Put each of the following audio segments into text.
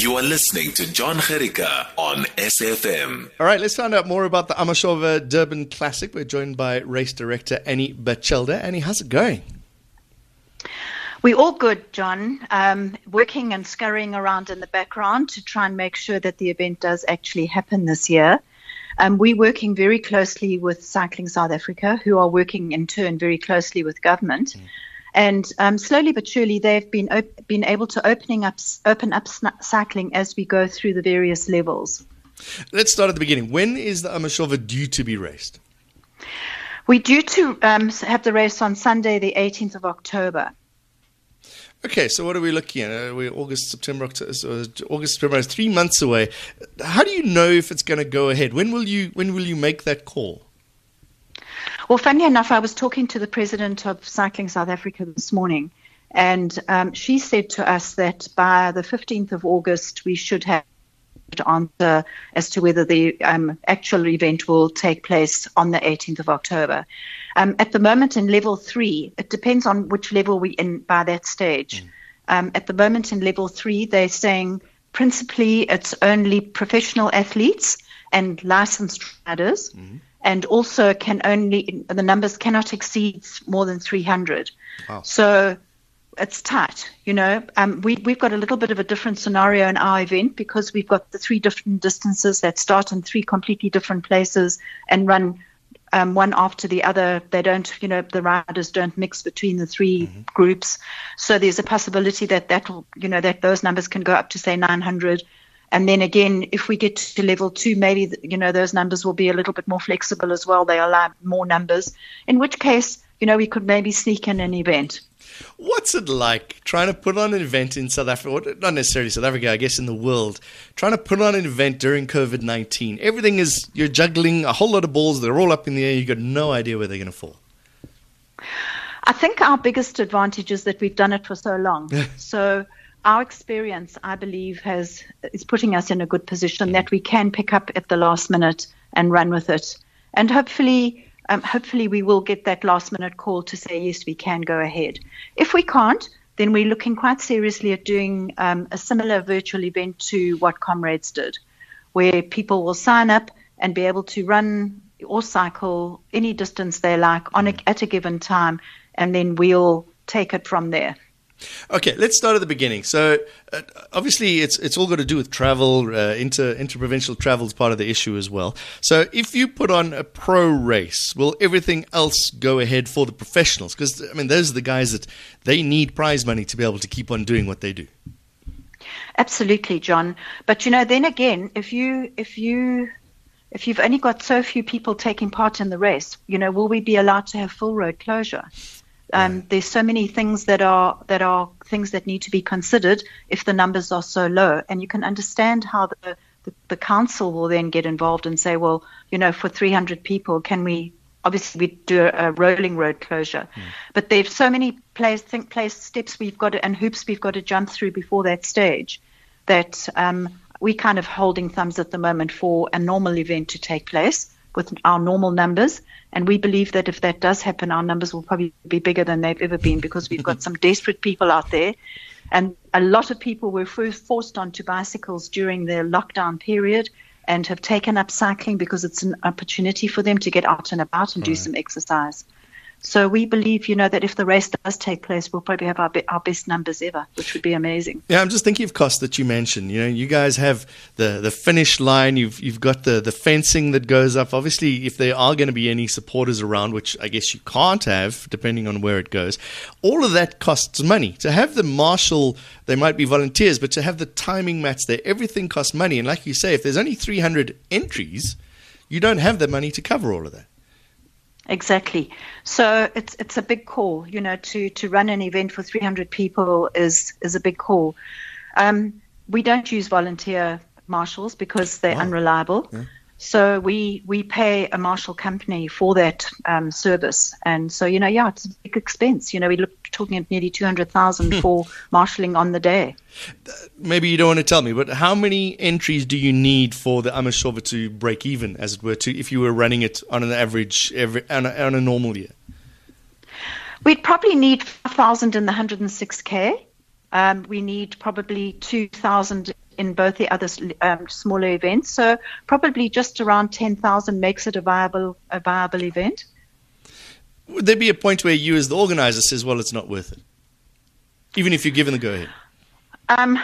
You are listening to John Gerika on SFM. All right, let's find out more about the Amashova Durban Classic. We're joined by race director Annie Batchelder. Annie, how's it going? We're all good, John. Um, working and scurrying around in the background to try and make sure that the event does actually happen this year. Um, we're working very closely with Cycling South Africa, who are working in turn very closely with government. Mm. And um, slowly but surely, they've been op- been able to opening up open up cycling as we go through the various levels. Let's start at the beginning. When is the Amashova due to be raced? We're due to um, have the race on Sunday, the 18th of October. Okay, so what are we looking at? Uh, we're August, September, October, so August, September is three months away. How do you know if it's going to go ahead? When will you when will you make that call? Well, funny enough, I was talking to the president of Cycling South Africa this morning, and um, she said to us that by the 15th of August we should have an answer as to whether the um, actual event will take place on the 18th of October. Um, at the moment, in level three, it depends on which level we're in by that stage. Mm. Um, at the moment, in level three, they're saying principally it's only professional athletes and licensed riders. Mm-hmm. And also, can only the numbers cannot exceed more than 300. Wow. So it's tight. You know, um, we we've got a little bit of a different scenario in our event because we've got the three different distances that start in three completely different places and run um, one after the other. They don't, you know, the riders don't mix between the 3 mm-hmm. groups. So there's a possibility that that will, you know, that those numbers can go up to say 900. And then again, if we get to level two, maybe you know those numbers will be a little bit more flexible as well. They allow more numbers. In which case, you know, we could maybe sneak in an event. What's it like trying to put on an event in South Africa, not necessarily South Africa, I guess in the world, trying to put on an event during COVID 19? Everything is, you're juggling a whole lot of balls, they're all up in the air, you've got no idea where they're going to fall. I think our biggest advantage is that we've done it for so long. so our experience, I believe, has is putting us in a good position that we can pick up at the last minute and run with it. And hopefully, um, hopefully we will get that last minute call to say, yes, we can go ahead. If we can't, then we're looking quite seriously at doing um, a similar virtual event to what Comrades did, where people will sign up and be able to run or cycle any distance they like on a, at a given time, and then we'll take it from there. Okay, let's start at the beginning. So, uh, obviously, it's it's all got to do with travel. Uh, inter interprovincial travel is part of the issue as well. So, if you put on a pro race, will everything else go ahead for the professionals? Because I mean, those are the guys that they need prize money to be able to keep on doing what they do. Absolutely, John. But you know, then again, if you if you if you've only got so few people taking part in the race, you know, will we be allowed to have full road closure? Um, there's so many things that are that are things that need to be considered if the numbers are so low, and you can understand how the the, the council will then get involved and say, well, you know, for 300 people, can we obviously we do a, a rolling road closure, mm. but there's so many place think place steps we've got to, and hoops we've got to jump through before that stage that um, we kind of holding thumbs at the moment for a normal event to take place with our normal numbers. And we believe that if that does happen, our numbers will probably be bigger than they've ever been because we've got some desperate people out there. And a lot of people were forced onto bicycles during the lockdown period and have taken up cycling because it's an opportunity for them to get out and about and right. do some exercise. So we believe, you know, that if the race does take place, we'll probably have our, be- our best numbers ever, which would be amazing. Yeah, I'm just thinking of costs that you mentioned. You know, you guys have the, the finish line. You've you've got the, the fencing that goes up. Obviously, if there are going to be any supporters around, which I guess you can't have, depending on where it goes, all of that costs money. To have the marshal, they might be volunteers, but to have the timing mats there, everything costs money. And like you say, if there's only 300 entries, you don't have the money to cover all of that. Exactly. So it's it's a big call, you know, to to run an event for 300 people is is a big call. Um, we don't use volunteer marshals because they're wow. unreliable. Yeah. So we we pay a marshal company for that um, service, and so you know, yeah, it's a big expense. You know, we look talking at nearly two hundred thousand hmm. for marshalling on the day. Maybe you don't want to tell me, but how many entries do you need for the Amashova to break even, as it were, to if you were running it on an average every on a, on a normal year? We'd probably need five thousand in the hundred and six k. Um, we need probably two thousand in both the other um, smaller events. So probably just around 10,000 makes it a viable, a viable event. Would there be a point where you, as the organizer, says, "Well, it's not worth it," even if you're given the go ahead? Um,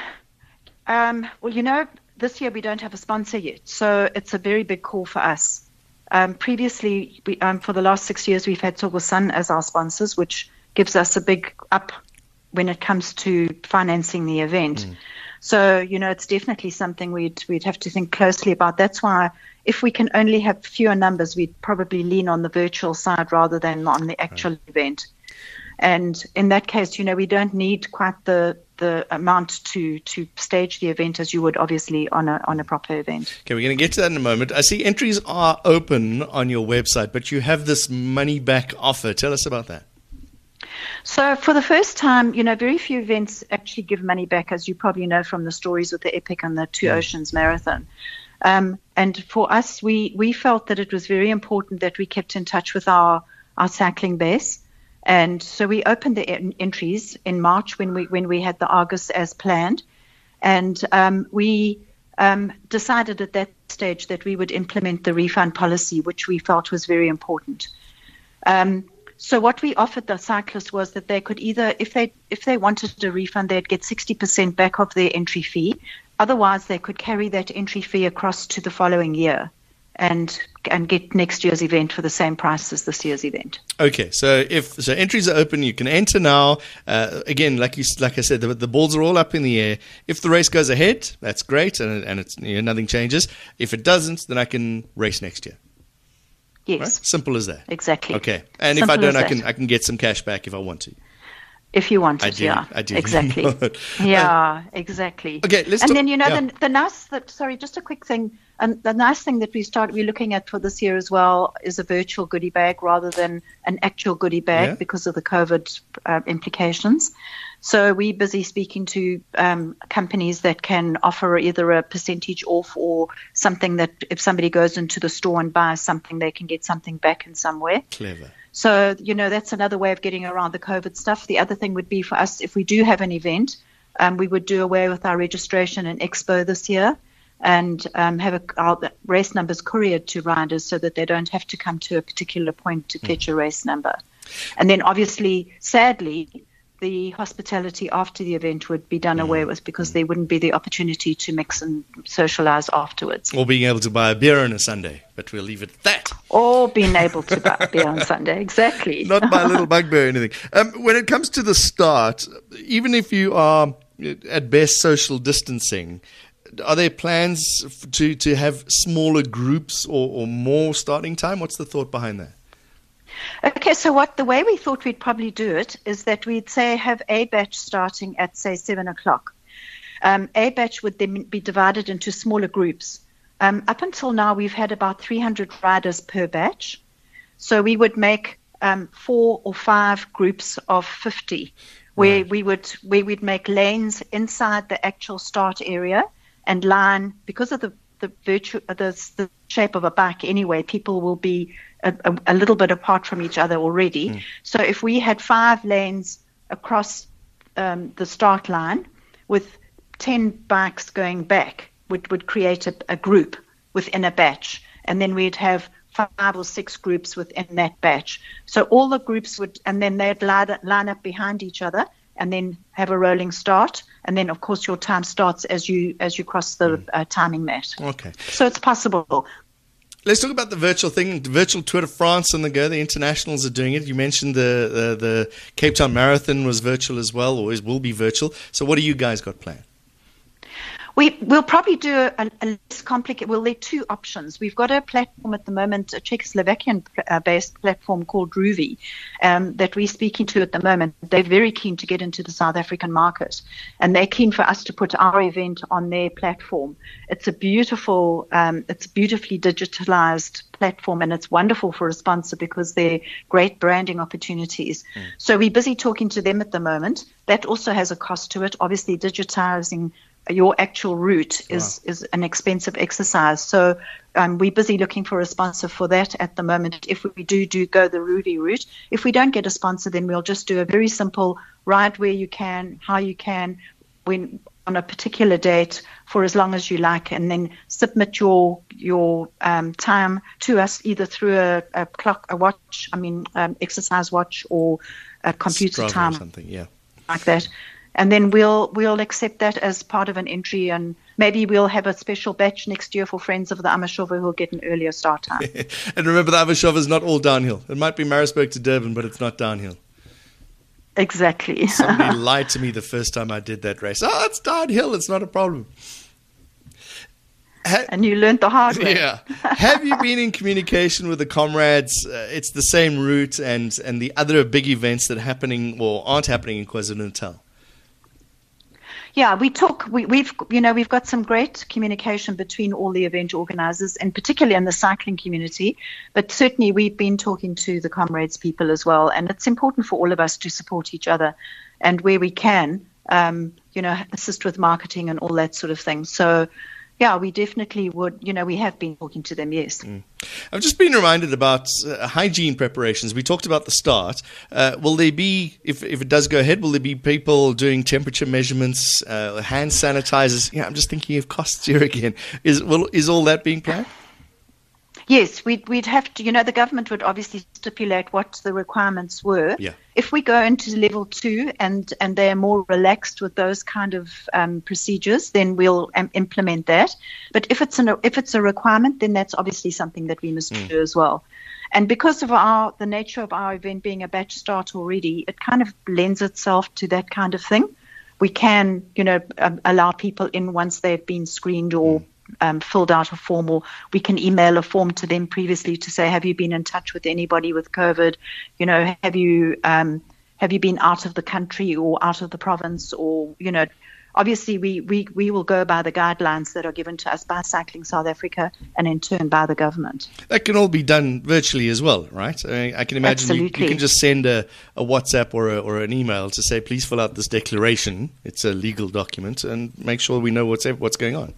um, well, you know, this year we don't have a sponsor yet, so it's a very big call for us. Um, previously, we, um, for the last six years, we've had Tsogo Sun as our sponsors, which gives us a big up when it comes to financing the event. Mm. So, you know, it's definitely something we'd we'd have to think closely about. That's why if we can only have fewer numbers, we'd probably lean on the virtual side rather than on the actual right. event. And in that case, you know, we don't need quite the the amount to to stage the event as you would obviously on a on a proper event. Okay, we're going to get to that in a moment. I see entries are open on your website, but you have this money back offer. Tell us about that. So, for the first time, you know, very few events actually give money back, as you probably know from the stories with the Epic and the Two Oceans Marathon. Um, and for us, we, we felt that it was very important that we kept in touch with our, our cycling base. And so we opened the en- entries in March when we when we had the Argus as planned, and um, we um, decided at that stage that we would implement the refund policy, which we felt was very important. Um, so what we offered the cyclists was that they could either, if they if they wanted a refund, they'd get 60% back of their entry fee. Otherwise, they could carry that entry fee across to the following year and and get next year's event for the same price as this year's event. Okay, so if so, entries are open. You can enter now. Uh, again, like you like I said, the, the, balls are all up in the air. If the race goes ahead, that's great, and and it's you know, nothing changes. If it doesn't, then I can race next year. Yes. Right? Simple as that. Exactly. Okay. And Simple if I don't, I can I can get some cash back if I want to. If you want do, yeah. I do. Exactly. yeah, exactly. Okay, let's And talk, then you know yeah. the, the nice that sorry, just a quick thing. And the nice thing that we start we're looking at for this year as well is a virtual goodie bag rather than an actual goodie bag Yeah. because of the COVID uh, implications. So we're busy speaking to um, companies that can offer either a percentage off or something that if somebody goes into the store and buys something, they can get something back in some way. Clever. So, you know, that's another way of getting around the COVID stuff. The other thing would be for us, if we do have an event, um, we would do away with our registration and expo this year and um, have a, our race numbers couriered to riders so that they don't have to come to a particular point to fetch a race number. And then obviously, sadly, the hospitality after the event would be done away with because there wouldn't be the opportunity to mix and socialize afterwards. Or being able to buy a beer on a Sunday, but we'll leave it at that. Or being able to buy a beer on Sunday. Exactly. Not a little bugbear or anything. Um, when it comes to the start, even if you are at best social distancing, are there plans to, to have smaller groups or, or more starting time? What's the thought behind that? Okay, so what the way we thought we'd probably do it is that we'd say have a batch starting at say seven o'clock. Um, a batch would then be divided into smaller groups. Um, up until now, we've had about 300 riders per batch, so we would make um, four or five groups of 50, where Right. we would where we'd make lanes inside the actual start area and line because of the the virtue the, the shape of a bike anyway. People will be a, a, little bit apart from each other already. So if we had five lanes across um, the start line with 10 bikes going back would, would create a, a group within a batch. And then we'd have five or six groups within that batch. So all the groups would, and then they'd line, line up behind each other and then have a rolling start. And then, of course, your time starts as you as you cross the uh, timing mat. Okay. So it's possible. Let's talk about the virtual thing, the virtual Tour de France on the go. The internationals are doing it. You mentioned the, the, the Cape Town Marathon was virtual as well, or will be virtual. So, what do you guys got planned? We, we'll probably do a, a less complicated. Well, there are two options. We've got a platform at the moment, a Czechoslovakian-based platform called Rouvy, um, that we're speaking to at the moment. They're very keen to get into the South African market, and they're keen for us to put our event on their platform. It's a beautiful, um, it's a beautifully digitalized platform, and it's wonderful for a sponsor because they're great branding opportunities. So we're busy talking to them at the moment. That also has a cost to it. Obviously, digitizing your actual route is, is an expensive exercise. So um, we're busy looking for a sponsor for that at the moment. If we do do go the Rouvy route, if we don't get a sponsor, then we'll just do a very simple ride where you can, how you can, when on a particular date for as long as you like, and then submit your your um, time to us either through a, a, clock, a watch, I mean, um, exercise watch, or a computer Strava or time, something. Yeah. like that. And then we'll we'll accept that as part of an entry, and maybe we'll have a special batch next year for friends of the Amashova who'll get an earlier start time. And remember, the Amashova is not all downhill. It might be Maritzburg to Durban, but it's not downhill. exactly. Somebody lied to me the first time I did that race. Oh, it's downhill. It's not a problem. Ha- and you learned the hard way. yeah. Have you been in communication with the comrades? Uh, it's the same route and, and the other big events that are happening or aren't happening in KwaZulu Natal. Yeah, we talk. We, we've you know we've got some great communication between all the event organisers, and particularly in the cycling community. But certainly we've been talking to the comrades people as well, and it's important for all of us to support each other, and where we can, um, you know, assist with marketing and all that sort of thing. So. Yeah, we definitely would. You know, we have been talking to them. Yes. I've just been reminded about uh, hygiene preparations. We talked about the start. Uh, will there be, if, if it does go ahead, will there be people doing temperature measurements, uh, hand sanitizers? Yeah, I'm just thinking of costs here again. Is will, is all that being planned? Yes, we'd, we'd have to, you know, the government would obviously stipulate what the requirements were. Yeah. If we go into level two and, and they're more relaxed with those kind of um, procedures, then we'll um, implement that. But if it's, an, if it's a requirement, then that's obviously something that we must do as well. And because of our the nature of our event being a batch start already, it kind of lends itself to that kind of thing. We can, you know, um, allow people in once they've been screened or um, filled out a form, or we can email a form to them previously to say, have you been in touch with anybody with COVID? You know, have you um, have you been out of the country or out of the province, or you know. Obviously, we, we, we will go by the guidelines that are given to us by Cycling South Africa and in turn by the government. That can all be done virtually as well, right? I, mean, I can imagine you, you can just send a, a WhatsApp or, a, or an email to say, please fill out this declaration. It's a legal document and make sure we know what's, what's going on.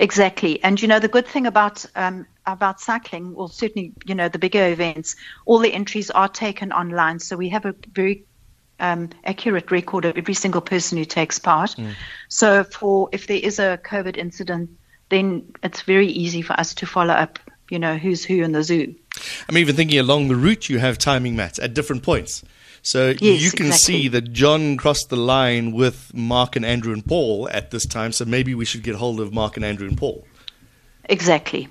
Exactly, and you know the good thing about um, about cycling, well, certainly you know the bigger events, all the entries are taken online, so we have a very um, accurate record of every single person who takes part. So, for if there is a COVID incident, then it's very easy for us to follow up. You know who's who in the zoo. I'm even thinking along the route you have timing mats at different points. So Yes, you can exactly. see that John crossed the line with Mark and Andrew and Paul at this time. So maybe we should get hold of Mark and Andrew and Paul. Exactly.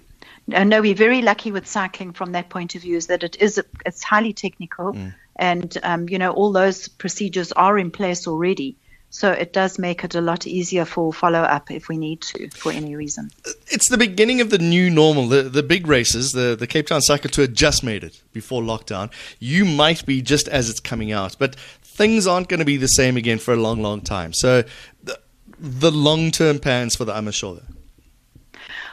Uh, no, we're very lucky with cycling from that point of view. Is that it is it's highly technical, and um, you know all those procedures are in place already. So it does make it a lot easier for follow up if we need to for any reason. It's the beginning of the new normal. The the big races, the, the Cape Town Cycle Tour just made it before lockdown. You might be just as it's coming out, but things aren't going to be the same again for a long, long time. So the, the long term plans for the Amashova.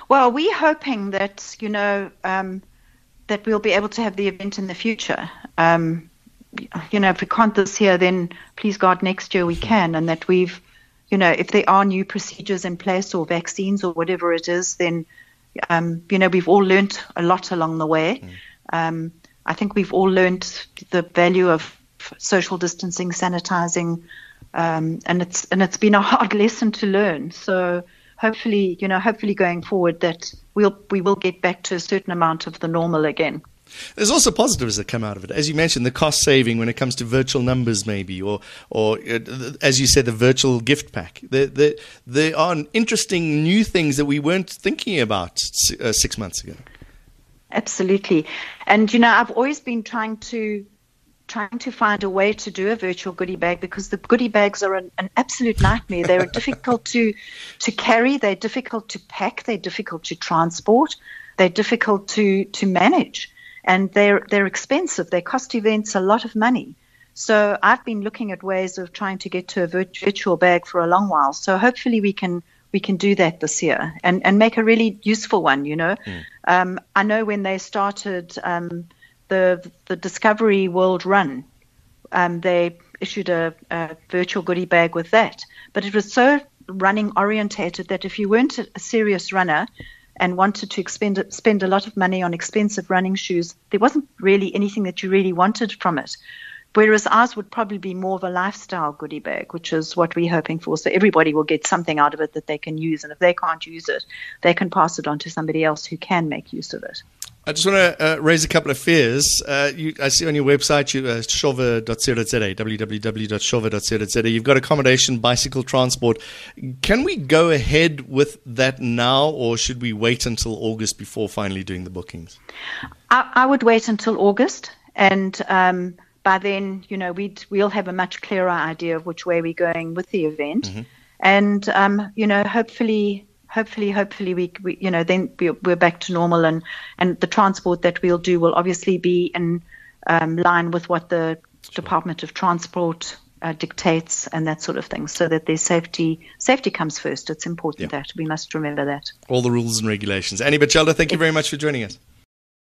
Well, we're hoping that you know um, that we'll be able to have the event in the future. Um, you know, if we can't this year, then please God, next year we can, and that we've, you know, if there are new procedures in place or vaccines or whatever it is, then, um, you know, we've all learnt a lot along the way. Um, I think we've all learnt the value of social distancing, sanitizing, um, and it's and it's been a hard lesson to learn. So hopefully, you know, hopefully going forward that we'll we will get back to a certain amount of the normal again. There's also positives that come out of it. As you mentioned, the cost saving when it comes to virtual numbers, maybe, or, or uh, as you said, the virtual gift pack. There, there, there are interesting new things that we weren't thinking about uh, six months ago. Absolutely. And you know, I've always been trying to trying to find a way to do a virtual goodie bag because the goodie bags are an, an absolute nightmare. They're difficult to to carry, they're difficult to pack, they're difficult to transport, they're difficult to to manage, and they're they're expensive. They cost events a lot of money. So I've been looking at ways of trying to get to a virtual bag for a long while. So hopefully we can we can do that this year and, and make a really useful one. You know, um, I know when they started um, the the Discovery World Run, um, they issued a, a virtual goodie bag with that. But it was so running orientated that if you weren't a serious runner and wanted to expend spend a lot of money on expensive running shoes, there wasn't really anything that you really wanted from it. Whereas ours would probably be more of a lifestyle goodie bag, which is what we're hoping for. So everybody will get something out of it that they can use. And if they can't use it, they can pass it on to somebody else who can make use of it. I just want to uh, raise a couple of fears. Uh, you, I see on your website, you, uh, chauvet.co.za, www.chauvet.co.za, you've got accommodation, bicycle transport. Can we go ahead with that now, or should we wait until August before finally doing the bookings? I, I would wait until August, and um, by then, you know, we'd, we'll have a much clearer idea of which way we're going with the event. Mm-hmm. And, um, you know, hopefully hopefully, hopefully we, we you know, then we're back to normal and, and the transport that we'll do will obviously be in um, line with what the sure. Department of Transport uh, dictates and that sort of thing, so that their safety safety comes first. It's important that we must remember that. All the rules and regulations. Annie Batchelder, thank you very much for joining us.